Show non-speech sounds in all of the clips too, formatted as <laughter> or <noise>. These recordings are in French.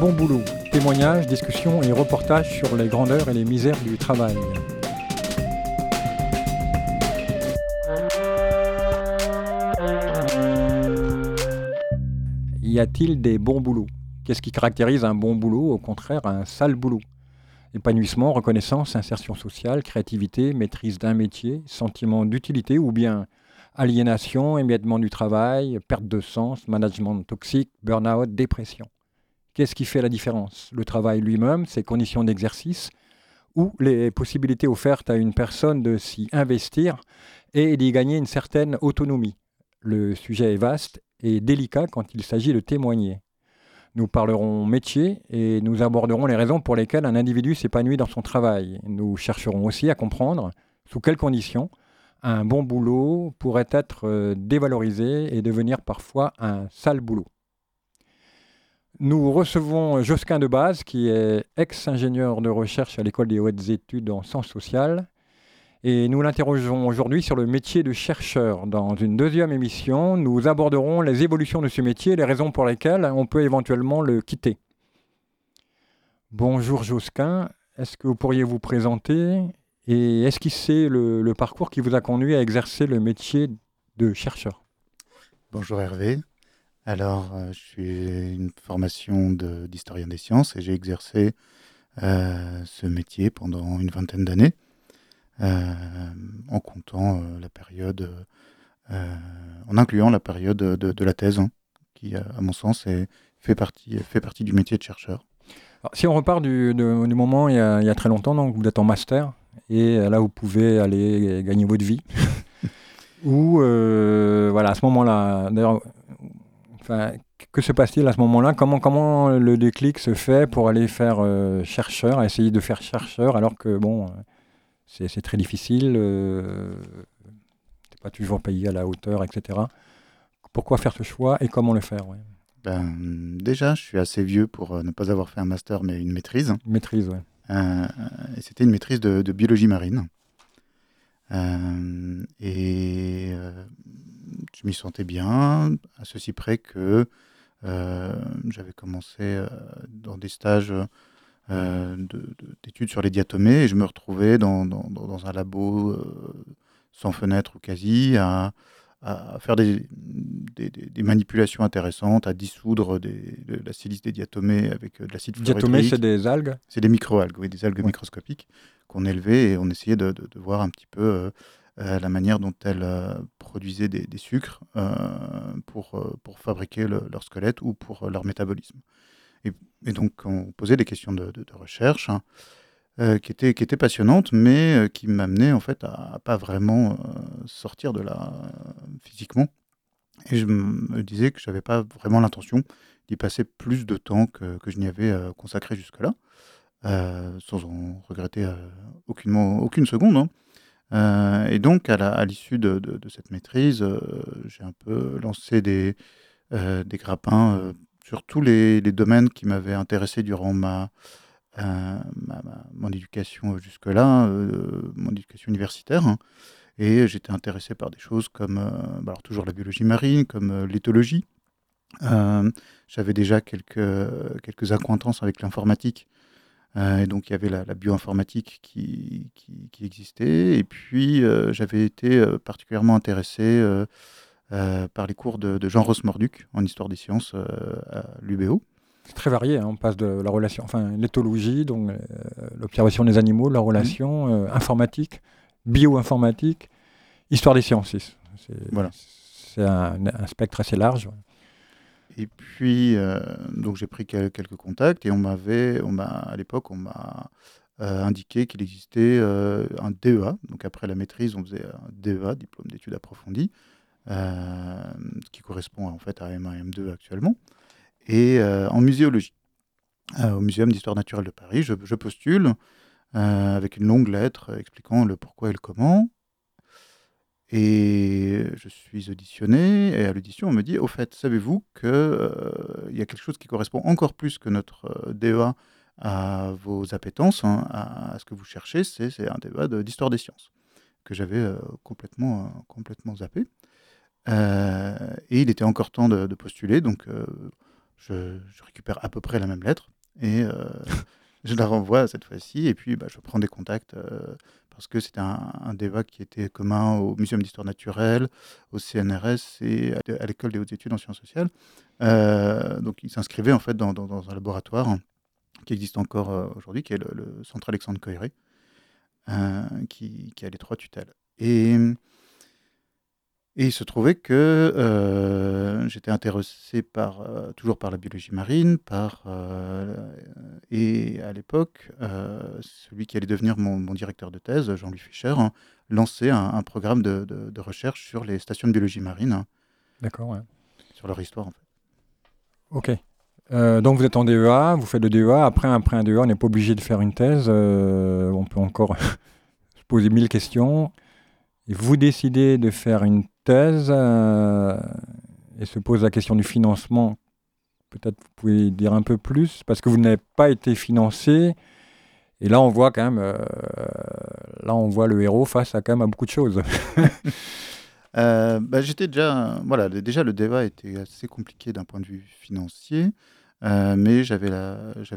Bon boulot, témoignages, discussions et reportages sur les grandeurs et les misères du travail. Y a-t-il des bons boulots? Qu'est-ce qui caractérise un bon boulot? Au contraire, un sale boulot Épanouissement, reconnaissance, insertion sociale, créativité, maîtrise d'un métier, sentiment d'utilité ou bien aliénation, émiettement du travail, perte de sens, management toxique, burn-out, dépression. Qu'est-ce qui fait la différence? Le travail lui-même, ses conditions d'exercice ou les possibilités offertes à une personne de s'y investir et d'y gagner une certaine autonomie? Le sujet est vaste et délicat quand il s'agit de témoigner. Nous parlerons métier et nous aborderons les raisons pour lesquelles un individu s'épanouit dans son travail. Nous chercherons aussi à comprendre sous quelles conditions un bon boulot pourrait être euh, dévalorisé et devenir parfois un sale boulot. Nous recevons Josquin de Base, qui est ex-ingénieur de recherche à l'école des hautes études en sciences sociales, et nous l'interrogeons aujourd'hui sur le métier de chercheur. Dans une deuxième émission, nous aborderons les évolutions de ce métier et les raisons pour lesquelles on peut éventuellement le quitter. Bonjour Josquin, est-ce que vous pourriez vous présenter? Et que c'est le, parcours qui vous a conduit à exercer le métier de chercheur? Bonjour Hervé. Alors, euh, je suis une formation d'historien des sciences et j'ai exercé euh, ce métier pendant une vingtaine d'années. Euh, en comptant la période, en incluant la période de, la thèse, hein, qui, à mon sens, fait, partie, fait partie du métier de chercheur. si on repart du, moment il y, a, très longtemps, donc vous êtes en master, et là vous pouvez aller gagner votre vie. <laughs> Ou voilà, à ce moment-là, d'ailleurs, que se passe-t-il à ce moment-là? Comment, comment le déclic se fait pour aller faire chercheur, essayer de faire chercheur, alors que bon, c'est très difficile, euh, c'est pas toujours payé à la hauteur, etc. Pourquoi faire ce choix et comment le faire ben, Déjà, je suis assez vieux pour euh, ne pas avoir fait un master, mais une maîtrise. maîtrise, oui. Euh, c'était une maîtrise de, biologie marine. et je m'y sentais bien, à ceci près que j'avais commencé dans des stages euh, d'études sur les diatomées et je me retrouvais dans, dans, un labo euh, sans fenêtre ou quasi à, à faire des, des, manipulations intéressantes, à dissoudre des, de la silice des diatomées avec euh, de l'acide fluorique. Diatomées, c'est des algues? C'est des microalgues, oui, des algues microscopiques qu'on élevait et on essayait de, de, voir un petit peu la manière dont elles produisaient des, sucres pour, pour fabriquer leur squelette ou pour leur métabolisme. Et, donc, on posait des questions de, recherche hein, euh, qui, étaient, qui passionnantes, mais euh, qui m'amenaient en fait à, pas vraiment euh, sortir de là physiquement. Et je me disais que je n'avais pas vraiment l'intention d'y passer plus de temps que, que je n'y avais consacré jusque-là, sans en regretter aucune seconde. Hein. Et donc, à l'issue de, cette maîtrise, j'ai un peu lancé des, des grappins sur tous les, domaines qui m'avaient intéressé durant ma, euh, mon éducation jusque-là, euh, mon éducation universitaire. Hein. Et j'étais intéressé par des choses comme, euh, bah, alors toujours la biologie marine, comme l'éthologie. J'avais déjà quelques, quelques accointances avec l'informatique. Et donc il y avait la, bioinformatique qui, qui, existait. Et puis j'avais été particulièrement intéressé euh, par les cours de, Jean Ross-Morduc en histoire des sciences euh, à l'UBO. C'est très varié, hein. on passe de la relation, enfin l'éthologie, donc euh, l'observation des animaux, la relation mmh. informatique, bioinformatique, histoire des sciences. C'est voilà. un, un, spectre assez large. Et puis, donc j'ai pris quelques contacts et on m'avait, à l'époque, on m'a indiqué qu'il existait un DEA. Donc après la maîtrise, on faisait un DEA, diplôme d'études approfondies, euh, qui correspond en fait à M1 M2 actuellement, et euh, en muséologie. Euh, au Muséum d'histoire naturelle de Paris, je, postule avec une longue lettre expliquant le pourquoi et le comment. Et je suis auditionné, et à l'audition, on me dit, au fait, savez-vous qu'il il y a quelque chose qui correspond encore plus que notre DEA à vos appétences, hein, à, ce que vous cherchez, c'est un débat d'histoire des sciences, que j'avais complètement, complètement zappé. Euh, et il était encore temps de, postuler, donc euh, je, récupère à peu près la même lettre et <laughs> je la renvoie cette fois-ci. Et puis, bah, je prends des contacts parce que c'était un, débat qui était commun au Muséum d'histoire naturelle, au CNRS et à l'école des hautes études en sciences sociales. donc, ils s'inscrivaient en fait dans, un laboratoire qui existe encore aujourd'hui, qui est le, Centre Alexandre Coiré, qui, qui, a les trois tutelles. Et et il se trouvait que euh, j'étais intéressé par, euh, toujours par la biologie marine, par, euh, et à l'époque, celui qui allait devenir mon, directeur de thèse, Jean-Louis Fischer, hein, lançait un, programme de, de, recherche sur les stations de biologie marine. Hein. D'accord, ouais. Sur leur histoire, en fait. Ok. donc vous êtes en DEA, vous faites le DEA. Après, après un DEA, on n'est pas obligé de faire une thèse. on peut encore <laughs> se poser mille questions. Vous décidez de faire une thèse euh, et se pose la question du financement. Peut-être vous pouvez dire un peu plus, parce que vous n'avez pas été financé. Et là, on voit quand même, euh, là, on voit le héros face à quand même à beaucoup de choses. <laughs> Euh, bah, j'étais déjà, voilà, déjà le débat était assez compliqué d'un point de vue financier. Euh, mais j'avais,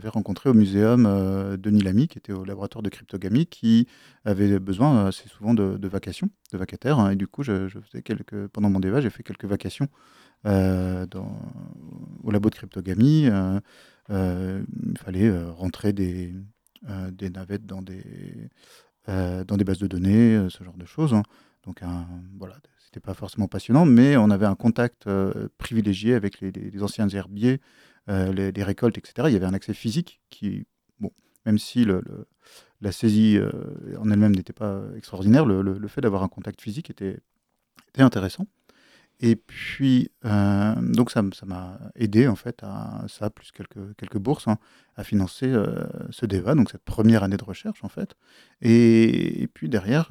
rencontré au muséum euh, Denis Lamy, qui était au laboratoire de cryptogamie, qui avait besoin assez souvent de, vacations, de vacataires. Hein, et du coup, je, faisais quelques, pendant mon débat, j'ai fait quelques vacations euh, au labo de cryptogamie. il fallait rentrer des, des navettes dans des, dans des bases de données, ce genre de choses. Hein. Donc, voilà, c'était pas forcément passionnant, mais on avait un contact privilégié avec les, les anciens herbiers euh, les, récoltes, etc. Il y avait un accès physique qui, bon, même si la saisie euh, en elle-même n'était pas extraordinaire, le, fait d'avoir un contact physique était, intéressant. Et puis, euh, donc ça m'a aidé en fait à ça, plus quelques, bourses, hein, à financer ce débat, donc cette première année de recherche en fait. Et, puis derrière,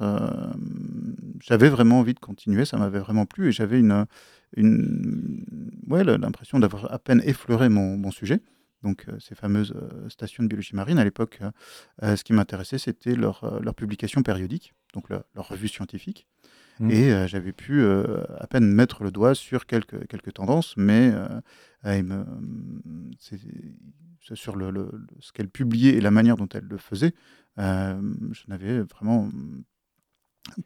j'avais vraiment envie de continuer, ça m'avait vraiment plu et j'avais une, une, ouais, l'impression d'avoir à peine effleuré mon, sujet. Donc euh, ces fameuses euh, stations de biologie marine, à l'époque, euh, ce qui m'intéressait, c'était leur, leur publication périodique, donc leur, revue scientifique. Mmh. Et j'avais pu à peine mettre le doigt sur quelques, quelques tendances, mais me, sur le, ce qu'elle publiait et la manière dont elle le faisait, je n'avais vraiment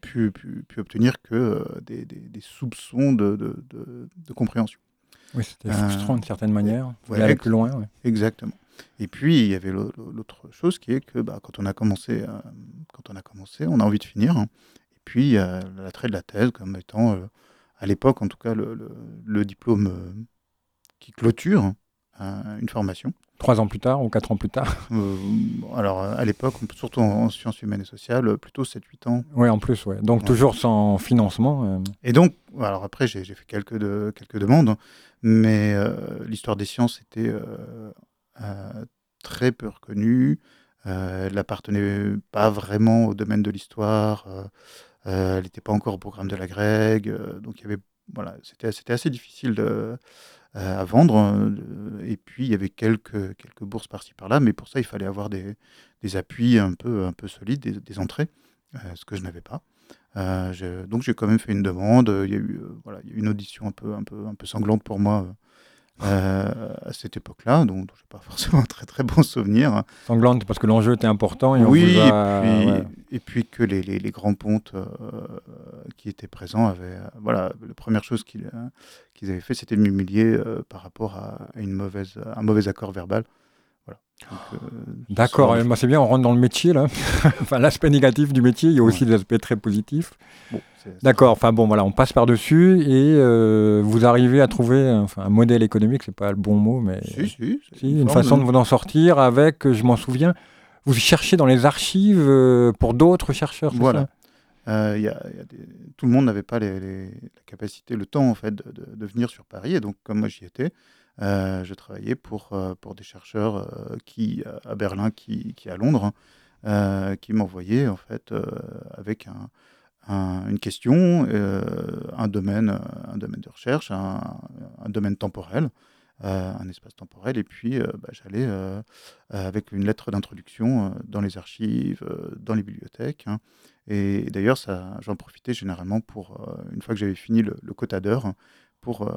pu, pu, pu obtenir que euh, des, des, soupçons de, de, de, compréhension. Oui, c'était frustrant d'une certaine manière. Il ouais, aller plus loin. Exactement. Et puis, il y avait l'autre chose qui est que bah, quand, on a commencé, euh, quand on a commencé, on a envie de finir. Hein. Et puis, il y a l'attrait de la thèse comme étant, euh, à l'époque en tout cas, le, le, diplôme qui clôture une formation. Trois ans plus tard ou quatre ans plus tard euh, Alors, à l'époque, surtout en, sciences humaines et sociales, plutôt 7-8 ans. Oui, en plus, ouais. Donc, toujours sans financement. Euh. Et donc, alors après, j'ai fait quelques, de, quelques demandes, mais euh, l'histoire des sciences était très peu reconnue. elle n'appartenait pas vraiment au domaine de l'histoire. elle n'était pas encore au programme de la Greg. donc, il y avait, voilà, c'était assez difficile de à vendre. Euh, et puis, il y avait quelques, quelques bourses par-ci par-là, mais pour ça, il fallait avoir des, des appuis un peu, un peu solides, des, entrées, euh, ce que je n'avais pas. donc, j'ai quand même fait une demande. Il y a eu, voilà, il y a eu une audition un peu, un peu, un peu sanglante pour moi euh, à cette époque-là, donc je n'ai pas <laughs> forcément un très très bon souvenir. Sanglante parce que l'enjeu était important. Et oui, et, puis, et, puis, que les, les, grands pontes euh, qui étaient présents avaient... Euh, voilà, la première chose qu'ils qu'ils avaient fait, c'était de m'humilier par rapport à, une mauvaise, un mauvais accord verbal. D'accord, c'est bien, on rentre dans le métier là. <laughs> enfin, l'aspect négatif du métier, il y a aussi des aspects très positifs. Bon, D'accord, enfin bon, voilà, on passe par-dessus et euh, vous arrivez à trouver enfin, un modèle économique, c'est pas le bon mot, mais si, une façon de vous en sortir avec, je m'en souviens, vous cherchez dans les archives euh, pour d'autres chercheurs. Voilà. Euh, y a, Tout le monde n'avait pas les, la capacité, le temps en fait de, de, venir sur Paris et donc comme moi j'y étais, je travaillais pour, pour des chercheurs qui à Berlin, qui, qui à Londres, hein, qui m'envoyaient en fait avec un une question, euh, un, domaine, un domaine de recherche, un, domaine temporel, euh, un espace temporel, et puis euh, bah, j'allais avec une lettre d'introduction dans les archives, dans les bibliothèques. Hein. et d'ailleurs, j'en profitais généralement pour, une fois que j'avais fini le, quota d'heures, pour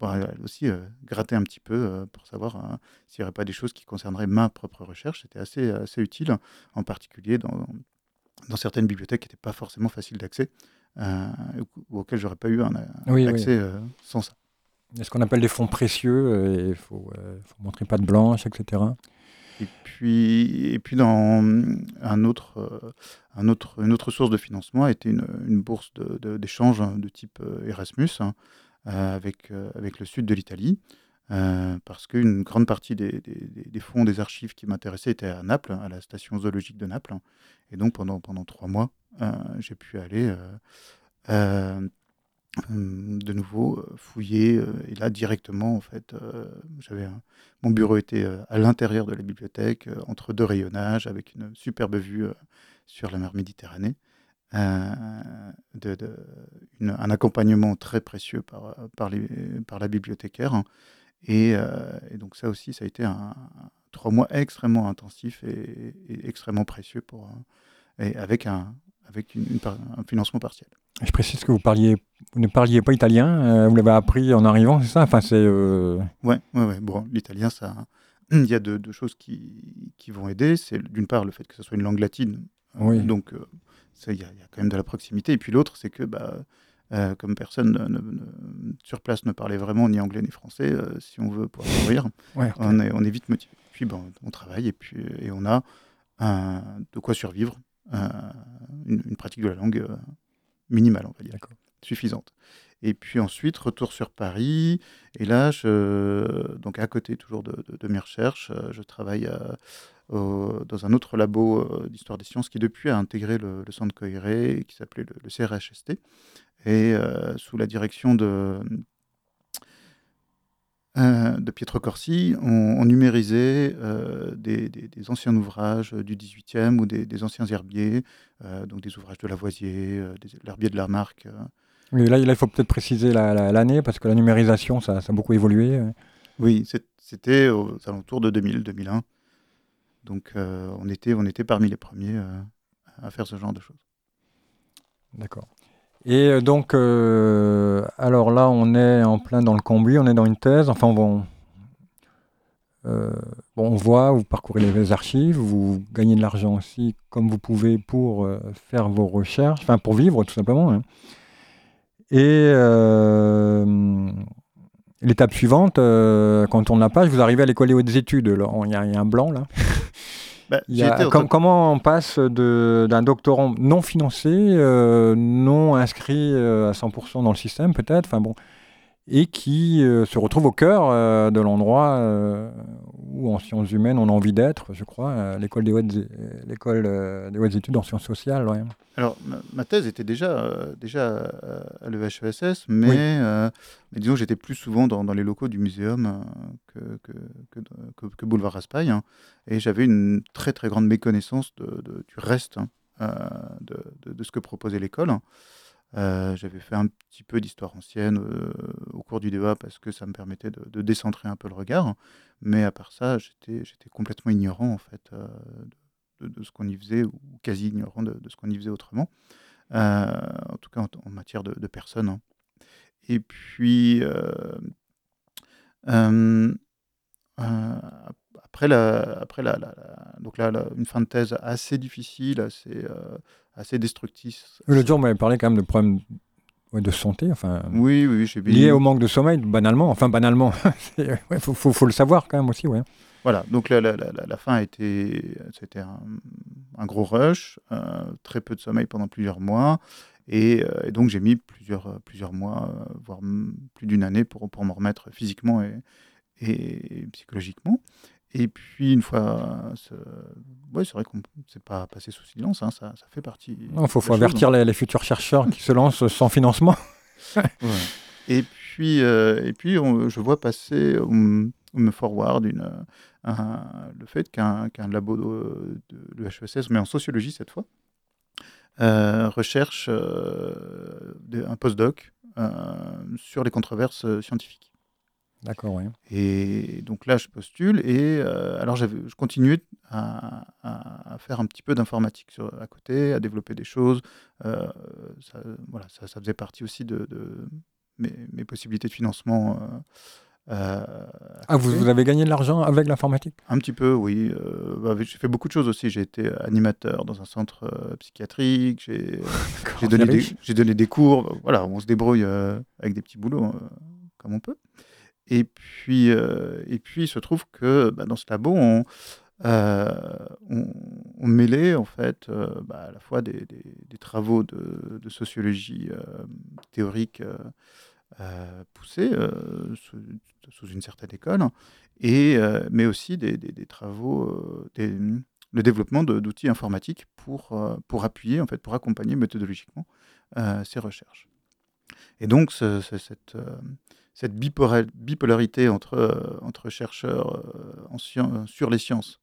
bah, aussi gratter un petit peu pour savoir s'il n'y aurait pas des choses qui concerneraient ma propre recherche. C'était assez, assez utile, en particulier dans, dans certaines bibliothèques qui n'étaient pas forcément faciles d'accès ou auxquelles j'aurais pas eu un, accès sans ça. Ce qu'on appelle des fonds précieux, il faut, faut montrer pas de blanche, etc. Et puis, et puis dans un autre, un autre, une autre source de financement a été une, une bourse d'échange de, de, type Erasmus, hein, euh, avec, euh, avec le sud de l'Italie. Euh, parce qu'une grande partie des, des, fonds des archives qui m'intéressaient étaient à Naples, à la station zoologique de Naples. Et donc pendant, pendant trois mois, j'ai pu aller de nouveau fouiller. et là, directement, en fait, j'avais mon bureau était à l'intérieur de la bibliothèque, entre deux rayonnages, avec une superbe vue sur la mer Méditerranée. Euh, de, un accompagnement très précieux par, par, les, par la bibliothécaire. Et, euh, et, donc ça aussi, ça a été un, trois mois extrêmement intensifs et, extrêmement précieux pour, et avec, un, avec une, un financement partiel. Je précise que vous, parliez, vous ne parliez pas italien, euh, vous l'avez appris en arrivant, c'est ça? Enfin, c'est, Ouais, ouais, ouais, Bon, l'italien, ça, <clears throat> il y a deux, choses qui, qui, vont aider. C'est d'une part le fait que ce soit une langue latine. Oui. Donc, il y, a quand même de la proximité. Et puis l'autre, c'est que bah, euh, comme personne sur place ne parlait vraiment ni anglais ni français, euh, si on veut pouvoir mourir, on, est, on est vite motivé. Puis on travaille et, puis, et on a de quoi survivre, une, pratique de la langue euh, minimale, on va dire, suffisante. Et puis ensuite, retour sur Paris. Et là, je, donc à côté toujours de, mes recherches, je travaille dans un autre labo euh, d'histoire des sciences qui depuis a intégré le, centre Coiré, qui s'appelait le, CRHST, et euh, sous la direction de, euh, de Pietro Corsi, on, numérisait des, anciens ouvrages du 18e ou des, anciens herbiers, donc des ouvrages de Lavoisier, l'herbier de Lamarck. Oui, là, il faut peut-être préciser l'année, parce que la numérisation, ça, ça a beaucoup évolué. Oui, c'était aux alentours de 2000-2001. Donc euh, on, était, on était parmi les premiers euh, à faire ce genre de choses. D'accord. Et euh, donc, alors là, on est en plein dans le combi, on est dans une thèse. Enfin, bon, on voit, vous parcourez les archives, vous gagnez de l'argent aussi comme vous pouvez pour faire vos recherches, enfin pour vivre tout simplement. Hein. Et l'étape suivante, quand on tourne la page, vous arrivez à l'école des études. Il y, a un blanc là. Bah, comment on passe d'un doctorant non financé, euh, non inscrit euh, à 100% dans le système peut-être, enfin bon, et qui euh, se retrouve au cœur de l'endroit où en sciences humaines on a envie d'être, je crois, l'école des hautes, l'école des hautes études en sciences sociales. Alors ma, thèse était déjà déjà à l'EHESS, mais, mais disons j'étais plus souvent dans, dans, les locaux du muséum que, que, que, Boulevard Raspail, hein, et j'avais une très très grande méconnaissance de, du reste hein, de, de, ce que proposait l'école. Euh, j'avais fait un petit peu d'histoire ancienne euh, au cours du débat parce que ça me permettait de, décentrer un peu le regard. Mais à part ça, j'étais complètement ignorant en fait euh, de, ce qu'on y faisait, ou quasi ignorant de, ce qu'on y faisait autrement. en tout cas en, matière de, personnes. Hein. Et puis après la, après la, donc là, une fin de thèse assez difficile, assez assez destructif. Le jour, on m'avait parlé quand même de problèmes de santé, enfin, oui, oui, lié au manque de sommeil, banalement, enfin banalement, <laughs> il faut, faut, faut, le savoir quand même aussi. Ouais. Voilà, donc la, la, la, fin a été, c'était un, un, gros rush, euh, très peu de sommeil pendant plusieurs mois, et, euh, donc j'ai mis plusieurs, plusieurs mois, euh, voire plus d'une année pour, pour me remettre physiquement et, et psychologiquement. Et puis, une fois. Oui, c'est vrai qu'on ne s'est pas passé sous silence, hein, ça, ça, fait partie. Il faut, avertir hein. les, futurs chercheurs qui se lancent sans financement. <laughs> Et puis, euh, et puis je vois passer, on, me forward une, le fait qu'un labo de, de l'EHESS, mais en sociologie cette fois, euh, recherche euh, un postdoc sur les controverses scientifiques. D'accord, oui. Et donc là, je postule et euh, alors je continuais à, à, faire un petit peu d'informatique à côté, à développer des choses. Euh, ça, voilà, ça, ça, faisait partie aussi de, mes, possibilités de financement. ah, vous, vous, avez gagné de l'argent avec l'informatique? Un petit peu, oui. Bah, j'ai fait beaucoup de choses aussi. J'ai été animateur dans un centre psychiatrique. J'ai <laughs> donné, des, donné des cours. Voilà, on se débrouille avec des petits boulots comme on peut. Et puis, et puis il se trouve que bah, dans ce labo, on, euh, mêlait en fait euh, bah, à la fois des, travaux de, sociologie euh, théorique poussés sous, une certaine école, et, mais aussi des, travaux, le développement d'outils informatiques pour, pour appuyer, en fait, pour accompagner méthodologiquement ces recherches. Et donc, cette, cette bipolarité entre, entre chercheurs en sur les sciences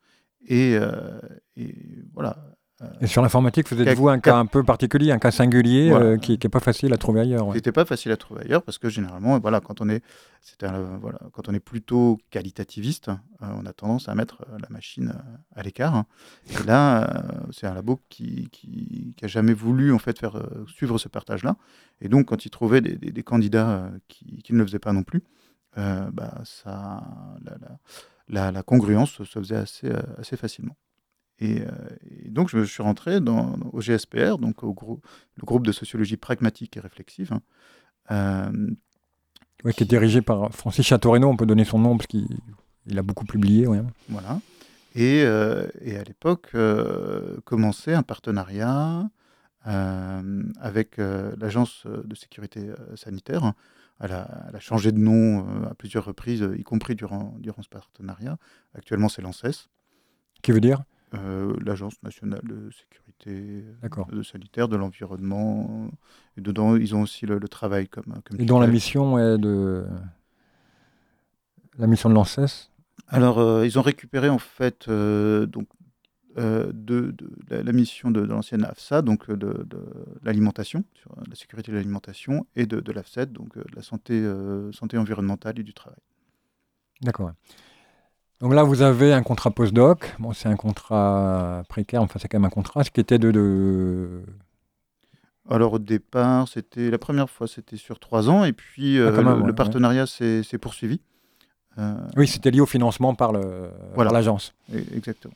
euh, et voilà. Euh, et sur l'informatique, vous êtes-vous un cas un peu particulier, un cas singulier euh, qui n'est pas facile à trouver ailleurs ouais? C'était pas facile à trouver ailleurs parce que généralement, voilà, quand on est, voilà, quand on est plutôt qualitativiste, on a tendance à mettre la machine à l'écart. Et là, c'est un labo qui, qui, qui, a jamais voulu en fait faire suivre ce partage-là. Et donc, quand il trouvait des, des, candidats qui, qui, ne le faisaient pas non plus, bah, ça, la, la, la, congruence se faisait assez, euh, assez facilement. Euh, et, donc, je, suis rentré dans, au GSPR, donc au le groupe de sociologie pragmatique et réflexive. Hein. Euh, qui, est dirigé par Francis Chateaurenaud, on peut donner son nom parce qu'il il a beaucoup publié. Voilà. Et, et à l'époque, commençait un partenariat avec l'Agence de sécurité sanitaire elle a, changé de nom euh, à plusieurs reprises, y compris durant, durant ce partenariat. Actuellement, c'est l'ANSES. Qui veut dire? Euh, L'Agence nationale de sécurité de sanitaire, de l'environnement. Et dedans, ils ont aussi le, travail comme, comme Et dont la mission est de. La mission de l'ANSES? Alors, euh, ils ont récupéré en fait donc, euh, de, la, mission de, l'ancienne AFSA, donc euh, de, l'alimentation, sur la sécurité de l'alimentation, et de, l'AFSET, donc euh, de la santé, santé environnementale et du travail. D'accord. Donc là, vous avez un contrat postdoc. Bon, c'est un contrat précaire, enfin, c'est quand même un contrat. Ce qui était de. Alors, au départ, c'était la première fois, c'était sur trois ans, et puis ah, le, partenariat s'est poursuivi. Oui, c'était lié au financement par l'agence. Voilà. Exactement.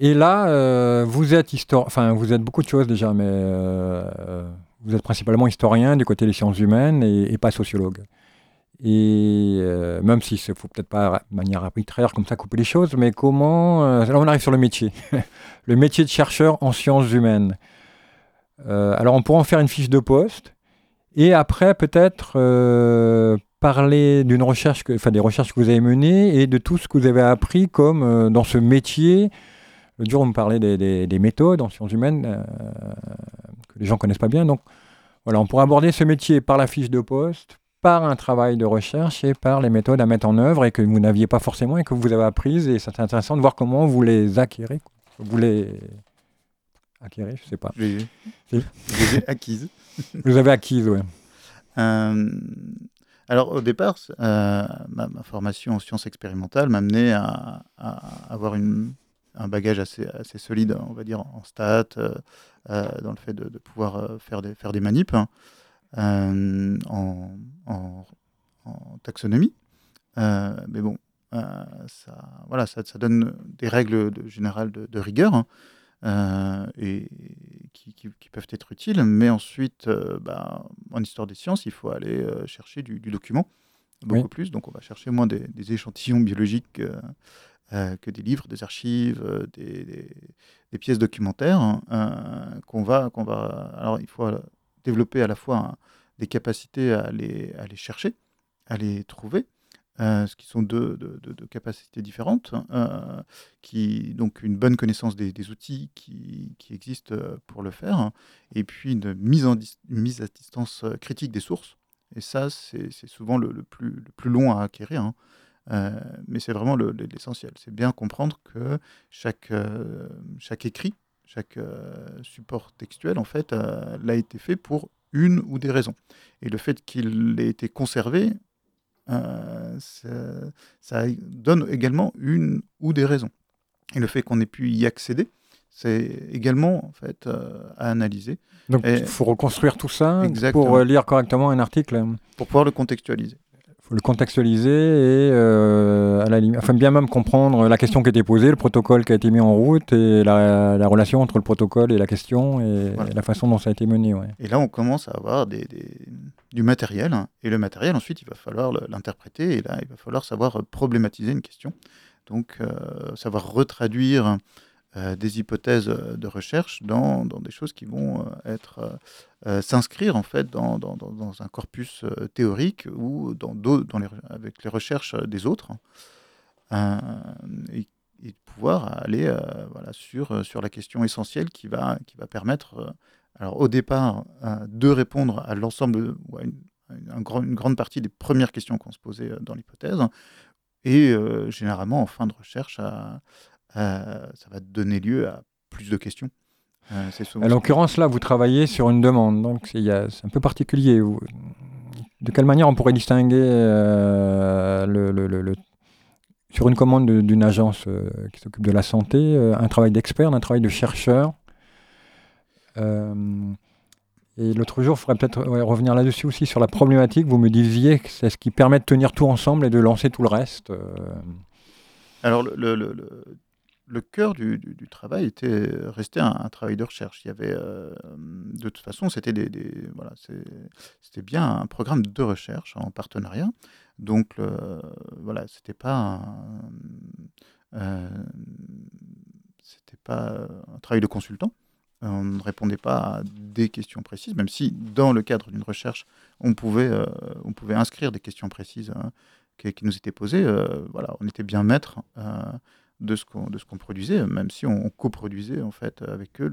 Et là, euh, vous êtes historien, enfin, vous êtes beaucoup de choses déjà, mais euh, vous êtes principalement historien du côté des sciences humaines et, pas sociologue. Et euh, même si ne faut peut-être pas de manière arbitraire comme ça couper les choses, mais comment. là, on arrive sur le métier. <laughs> le métier de chercheur en sciences humaines. alors, on pourra en faire une fiche de poste. Et après, peut-être parler d'une recherche, enfin des recherches que vous avez menées et de tout ce que vous avez appris comme dans ce métier le jour, on me parlait des, méthodes en sciences humaines euh, que les gens connaissent pas bien. Donc, voilà, on pourrait aborder ce métier par la fiche de poste, par un travail de recherche et par les méthodes à mettre en œuvre et que vous n'aviez pas forcément et que vous avez apprises. Et c'est intéressant de voir comment vous les acquérez. Vous les acquérez, je ne sais pas. <laughs> Vous les avez acquises. vous avez acquises, oui. Euh, alors au départ, euh, ma, formation en sciences expérimentales m'a amené à, avoir une, un bagage assez, assez solide, on va dire, en stats, euh, dans le fait de, pouvoir faire des, faire des manips, hein, en, en, taxonomie. mais bon, ça, voilà, ça, ça, donne des règles de, générales de, rigueur. Hein, et qui, qui, peuvent être utiles, mais ensuite, bah, en histoire des sciences, il faut aller chercher du, document, beaucoup plus. Donc, on va chercher moins des, des échantillons biologiques euh, que des livres, des archives, euh, des, pièces documentaires hein, euh, qu'on va, qu'on va. Alors, il faut développer à la fois hein, des capacités à les, à les chercher, à les trouver. ce qui sont deux, capacités différentes, hein, qui, donc une bonne connaissance des, outils qui, qui, existent pour le faire, et puis une mise, en mise à distance critique des sources. Et ça, c'est souvent le, plus, le, plus, long à acquérir. Euh, mais c'est vraiment l'essentiel. C'est bien comprendre que chaque, euh, chaque écrit, chaque euh, support textuel, en fait, l'a été fait pour une ou des raisons. Et le fait qu'il ait été conservé, ça, ça, donne également une ou des raisons. Et le fait qu'on ait pu y accéder, c'est également en fait à analyser. Donc il faut reconstruire tout ça pour lire correctement un article. Pour pouvoir le contextualiser le contextualiser et euh, à la enfin bien même comprendre la question qui a été posée, le protocole qui a été mis en route et la, relation entre le protocole et la question et, la façon dont ça a été mené. Et là, on commence à avoir des, du matériel hein. et le matériel ensuite, il va falloir l'interpréter et là, il va falloir savoir problématiser une question. Donc, euh, savoir retraduire euh, des hypothèses de recherche dans, dans, des choses qui vont être euh, s'inscrire en fait dans, dans, dans, un corpus théorique ou dans, les, avec les recherches des autres et, et, pouvoir aller voilà, sur, sur la question essentielle qui va, qui va permettre alors au départ de répondre à l'ensemble ou à une, une, grande partie des premières questions qu'on se posait dans l'hypothèse et généralement en fin de recherche euh, ça va donner lieu à plus de questions. Euh, en l'occurrence, là, vous travaillez sur une demande, donc c'est un peu particulier. De quelle manière on pourrait distinguer euh, le, sur une commande d'une agence qui s'occupe de la santé, un travail d'expert un travail de chercheur Et l'autre jour, il faudrait peut-être revenir là-dessus aussi sur la problématique. Vous me disiez que c'est ce qui permet de tenir tout ensemble et de lancer tout le reste. Alors, le, le cœur du, travail était resté un, travail de recherche. Il y avait, euh, de toute façon, c'était des, voilà, c'était bien un programme de recherche en partenariat. Donc, voilà, c'était pas euh, c'était pas un travail de consultant. On ne répondait pas à des questions précises, même si dans le cadre d'une recherche, on pouvait, euh, on pouvait inscrire des questions précises hein, qui, qui, nous étaient posées. voilà, on était bien maître de ce qu'on produisait, même si on, coproduisait en fait avec eux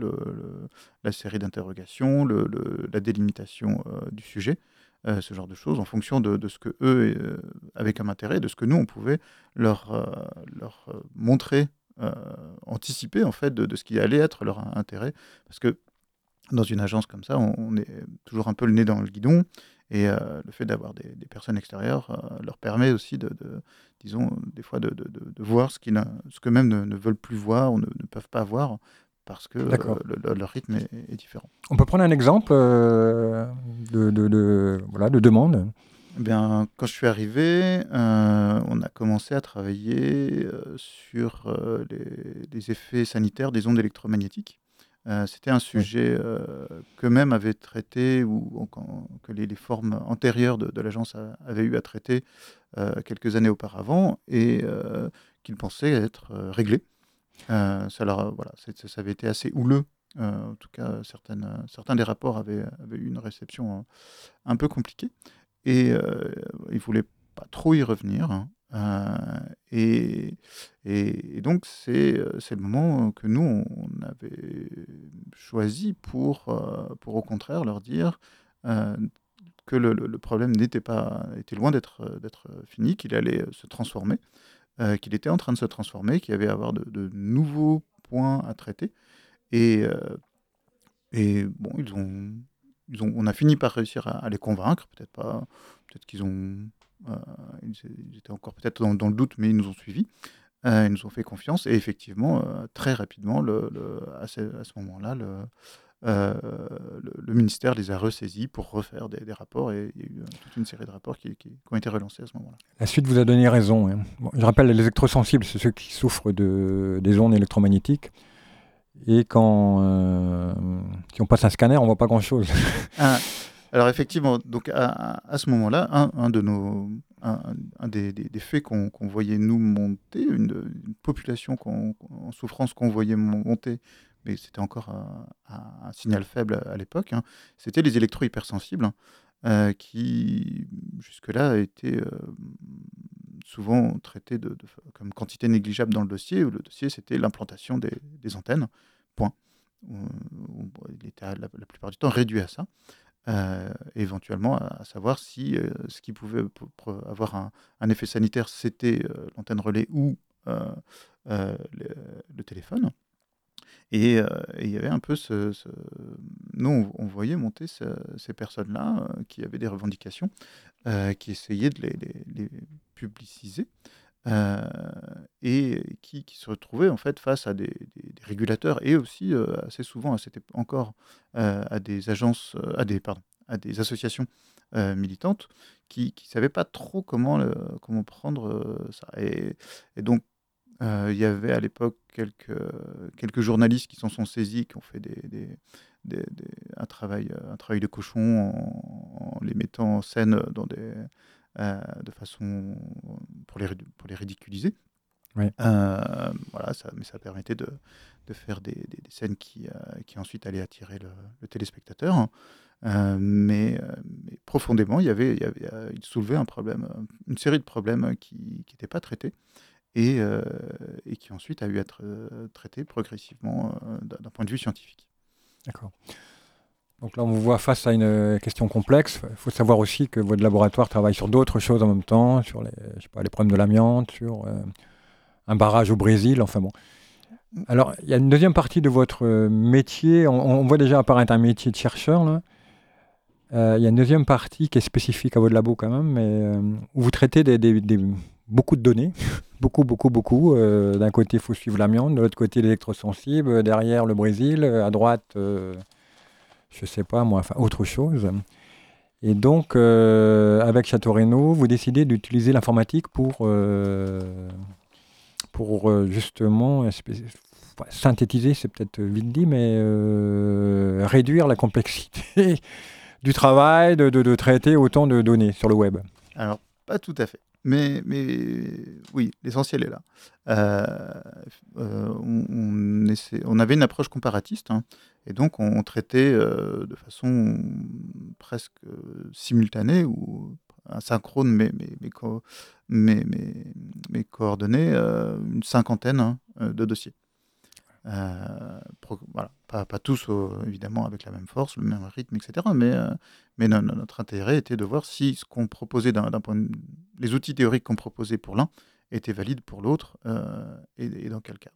la série d'interrogations, la délimitation euh, du sujet, euh, ce genre de choses, en fonction de, ce que eux euh, avaient comme intérêt, de ce que nous on pouvait leur, leur montrer, anticiper en fait de, ce qui allait être leur intérêt, parce que dans une agence comme ça, on, est toujours un peu le nez dans le guidon. Et le fait d'avoir des, personnes extérieures leur permet aussi de, disons, des fois de, voir ce, ce que même ne, veulent plus voir ou ne, peuvent pas voir parce que leur rythme est, différent. On peut prendre un exemple de, voilà, de demande? Eh Bien, quand je suis arrivé, on a commencé à travailler sur les, les, effets sanitaires des ondes électromagnétiques. Euh, c'était un sujet euh, qu'eux-mêmes avaient traité ou que les, formes antérieures de, l'agence avaient eu à traiter euh, quelques années auparavant et qu'ils pensaient être réglés. ça, voilà, ça avait été assez houleux. en tout cas, certaines, certains des rapports avaient, avaient eu une réception un peu compliquée. Et ils ne voulaient pas trop y revenir. Hein. Euh, et, donc, c'est le moment que nous, on avait choisi pour, pour au contraire leur dire que le, problème n'était pas était loin d'être fini, qu'il allait se transformer, qu'il était en train de se transformer, qu'il y avait à avoir de, nouveaux points à traiter. Et, bon, ils ont, on a fini par réussir à, à les convaincre, peut-être pas, peut-être qu'ils ont euh, ils étaient encore peut-être dans, le doute, mais ils nous ont suivis. Euh, ils nous ont fait confiance. Et effectivement, euh, très rapidement, le, à ce, moment-là, le, le, ministère les a ressaisis pour refaire des, rapports et il y a eu toute une série de rapports qui, ont été relancés à ce moment-là. La suite vous a donné raison. Hein. je rappelle, les électrosensibles, c'est ceux qui souffrent de, des ondes électromagnétiques. Et quand si on passe un scanner, on voit pas grand-chose. Ah, <laughs> alors effectivement, donc à, ce moment-là, un, de nos, un, des, faits qu'on voyait nous monter, une, population en souffrance qu'on voyait monter, mais c'était encore un, signal faible à, l'époque, hein, c'était les électro-hypersensibles, euh, qui jusque-là étaient euh, souvent traités de, comme quantité négligeable dans le dossier, où le dossier c'était l'implantation des, antennes, point. Il était la, plupart du temps réduit à ça. Euh, éventuellement à, savoir si euh, ce qui pouvait avoir un, effet sanitaire, c'était euh, l'antenne relais ou le, téléphone. Et il y avait un peu ce... Nous, on, voyait monter ces personnes-là qui avaient des revendications, qui essayaient de les, publiciser. Et qui, se retrouvaient en fait face à des, régulateurs et aussi assez souvent, c'était encore à des agences, à des, pardon, à des associations militantes qui ne savaient pas trop comment, comment prendre ça. Et, et donc, il y avait à l'époque quelques, quelques journalistes qui s'en sont saisis, qui ont fait des, des, un, travail, un travail de cochon en, les mettant en scène dans des, de façon pour les, pour les ridiculiser. voilà, ça, mais ça permettait de, de faire des, des, scènes qui, qui ensuite allaient attirer le, le téléspectateur. mais, mais, profondément, il y avait, il, y avait, il soulevait un problème, une série de problèmes qui n'étaient pas traités et, et, qui ensuite a eu à être traités progressivement d'un point de vue scientifique. D'accord. Donc là, on vous voit face à une euh, question complexe. Il faut savoir aussi que votre laboratoire travaille sur d'autres choses en même temps, sur les, je sais pas, problèmes de l'amiante, sur euh, un barrage au Brésil, enfin bon. Alors, il y a une deuxième partie de votre euh, métier. On, voit déjà apparaître un métier de chercheur, là. il y a une deuxième partie qui est spécifique à votre labo quand même, où vous traitez beaucoup de données, <laughs> beaucoup, beaucoup, beaucoup. D'un côté, il faut suivre l'amiante, de l'autre côté, l'électrosensible, derrière le Brésil, à droite, je sais pas moi, enfin autre chose. Et donc, euh, avec Château Renaud, vous décidez d'utiliser l'informatique pour, euh, pour euh, justement synthétiser, c'est peut-être vite dit, mais réduire la complexité <laughs> du travail de, de, traiter autant de données sur le web. Alors, pas tout à fait. Mais, mais oui, l'essentiel est là. on, on, avait une approche comparatiste. Hein. Et donc, on, traitait euh, de façon presque euh, simultanée ou asynchrone mes, mes, euh, une cinquantaine hein, de dossiers. voilà. pas, tous, évidemment, avec la même force, le même rythme, etc. Mais, notre intérêt était de voir si ce qu'on proposait d'un point de... les outils théoriques qu'on proposait pour l'un étaient valides pour l'autre et, dans quel cadre.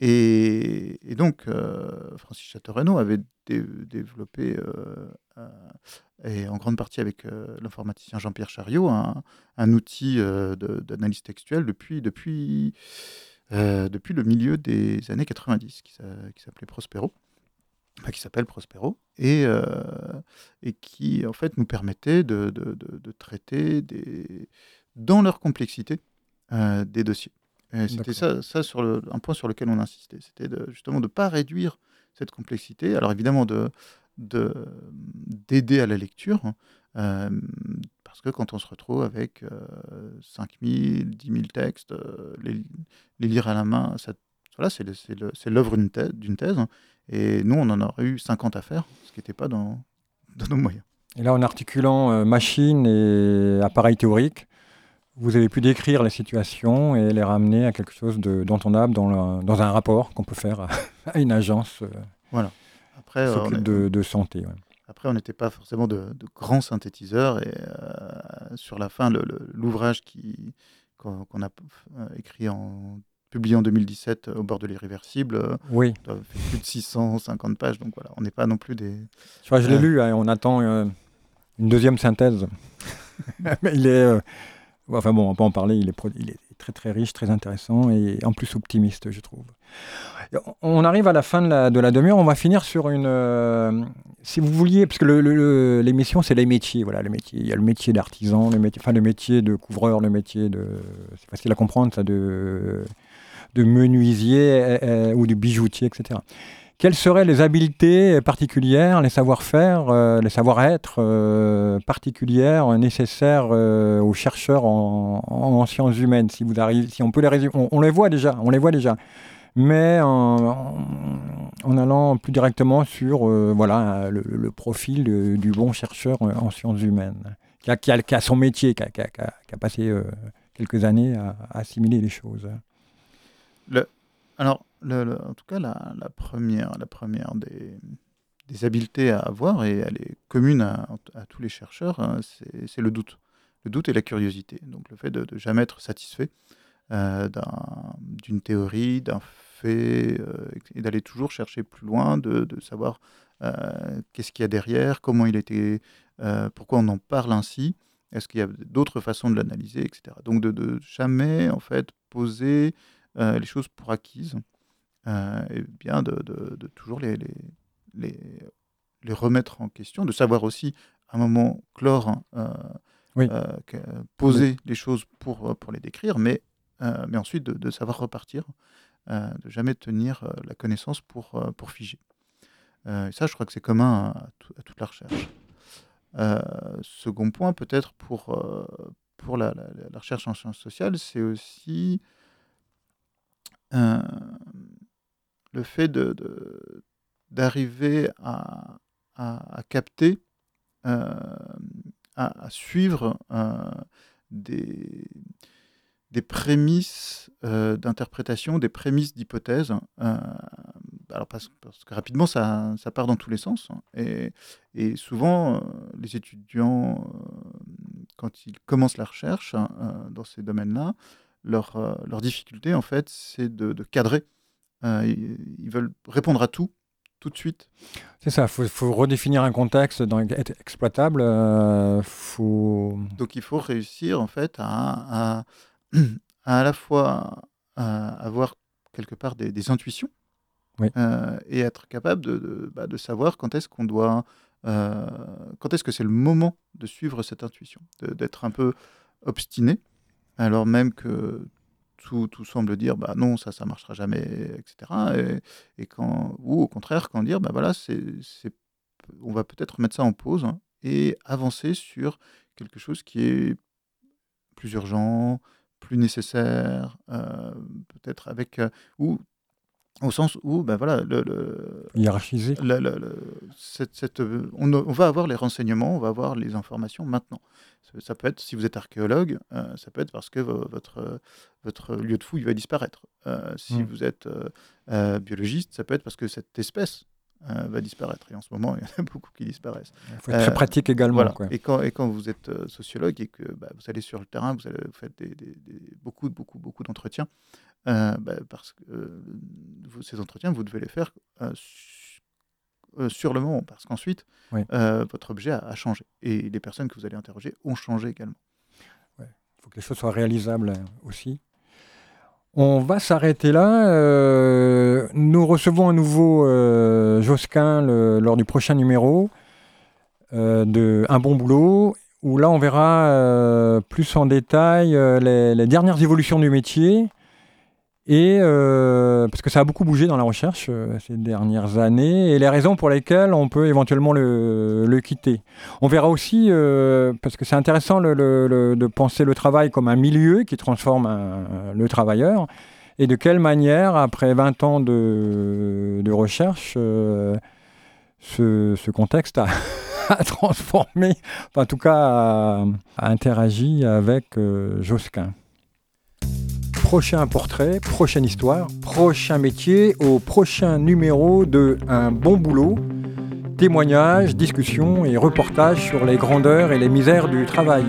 Et, donc, euh, Francis Chateau-Renaud avait développé, euh, et en grande partie avec euh, l'informaticien Jean-Pierre Chariot, un, outil d'analyse textuelle depuis, le milieu des années 90, qui, s'appelait Prospero, qui s'appelle Prospero, et, qui en fait nous permettait de, de traiter des, dans leur complexité des dossiers. C'était ça, ça sur le, un point sur lequel on insistait. C'était justement de ne pas réduire cette complexité. Alors évidemment, d'aider de, d'aider à la lecture. Hein, parce que quand on se retrouve avec euh, 5000, 10 000 textes, les, les, lire à la main, ça, voilà, c'est l'œuvre d'une thèse, thèse hein. et nous, on en aurait eu 50 à faire, ce qui n'était pas dans, dans, nos moyens. Et là, en articulant machine et appareil théorique, vous avez pu décrire les situations et les ramener à quelque chose d'entendable dans, dans, un rapport qu'on peut faire à, <laughs> une agence euh, voilà. Après, euh, de, de, santé. Après, on n'était pas forcément de, grands synthétiseurs. Et euh, sur la fin, l'ouvrage qu'on a écrit en publié en 2017 au bord de l'irréversible, oui. fait plus de 650 pages. Donc voilà, on n'est pas non plus des. je l'ai lu, hein, on attend une deuxième synthèse. <laughs> <laughs> Mais il est Enfin bon, on peut en parler, il est, très très riche, très intéressant et en plus optimiste, je trouve. On arrive à la fin de la, de la demi-heure, on va finir sur une... Euh, si vous vouliez, parce que l'émission c'est les métiers, voilà, le métier. Il y a le métier d'artisan, le métier, enfin le métier de couvreur, le métier de... C'est facile à comprendre ça, de, de menuisier euh, ou de bijoutier, etc quelles seraient les habiletés particulières, les savoir-faire, euh, les savoir-être euh, particulières nécessaires euh, aux chercheurs en, sciences humaines Si on peut les résumer, on, les voit déjà, on les voit déjà, mais en, allant plus directement sur voilà le, profil du bon chercheur en sciences humaines, qui a, son métier, qui a, passé quelques années à, assimiler les choses. Alors en tout cas, la, première, la première des, habiletés à avoir, et elle est commune à, tous les chercheurs, hein, c'est le doute. Le doute et la curiosité. Donc le fait de, ne jamais être satisfait euh, d'une théorie, d'un fait, euh, et d'aller toujours chercher plus loin, de, savoir euh, qu'est-ce qu'il y a derrière, comment il était, pourquoi on en parle ainsi, Est-ce qu'il y a d'autres façons de l'analyser, etc. Donc de, de, jamais en fait poser les choses pour acquises et bien de, de toujours les, les, les, les, remettre en question, de savoir aussi à un moment clore, hein, poser les choses pour, pour les décrire, mais, mais ensuite de, savoir repartir, de jamais tenir la connaissance pour, pour figer. Euh, ça, je crois que c'est commun à, toute la recherche. Euh, second point, peut-être pour, euh, pour la, recherche en sciences sociales, c'est aussi le fait d'arriver de, à, à, capter, à, suivre des, des prémices d'interprétation, des prémices d'hypothèse alors parce, que rapidement, ça, ça, part dans tous les sens. Hein. Et, et, souvent, euh, les étudiants, euh, quand ils commencent la recherche hein, euh, dans ces domaines-là, leur, leur, difficulté, en fait, c'est de, cadrer. Ils, veulent répondre à tout, tout de suite. C'est ça, il faut, redéfinir un contexte dans, être exploitable. faut... Donc il faut réussir, en fait, à, à, <clears throat> à, la fois avoir quelque part des, des intuitions euh, et être capable de, bah, de, savoir quand est-ce qu'on doit, euh, quand est-ce que c'est le moment de suivre cette intuition, d'être un peu obstiné, alors même que tout, tout, semble dire bah non, ça, ça marchera jamais, etc. Et, quand, ou au contraire, quand dire bah voilà, c'est, on va peut-être mettre ça en pause hein, et avancer sur quelque chose qui est plus urgent, plus nécessaire, euh, peut-être avec ou au sens où, ben voilà, le, cette, cette, on, on, va avoir les renseignements, on va avoir les informations maintenant. Ça peut être, si vous êtes archéologue, euh, ça peut être parce que votre, votre lieu de fouille va disparaître. Euh, si hmm. vous êtes euh, biologiste, ça peut être parce que cette espèce va disparaître. Et en ce moment, <laughs> il y en a beaucoup qui disparaissent. Il faut être très pratique également. Et, quand, et quand vous êtes sociologue et que bah, vous allez sur le terrain, vous, allez, vous faites des, des, beaucoup, beaucoup, beaucoup d'entretiens, euh, bah, parce que euh, ces entretiens, vous devez les faire euh, sur le moment, parce qu'ensuite, votre objet a, changé. Et les personnes que vous allez interroger ont changé également. Il faut que les choses soient réalisables aussi. On va s'arrêter là. nous recevons à nouveau Josquin lors du prochain numéro de Un bon boulot, où là on verra plus en détail les, les, dernières évolutions du métier et euh, parce que ça a beaucoup bougé dans la recherche euh, ces dernières années, et les raisons pour lesquelles on peut éventuellement le, quitter. On verra aussi, euh, parce que c'est intéressant de penser le travail comme un milieu qui transforme le travailleur, et de quelle manière, après 20 ans de, recherche, ce, contexte a, <laughs> transformé, en tout cas a, a interagi avec Josquin prochain portrait, prochaine histoire, prochain métier, au prochain numéro de Un bon boulot. Témoignages, discussions et reportages sur les grandeurs et les misères du travail.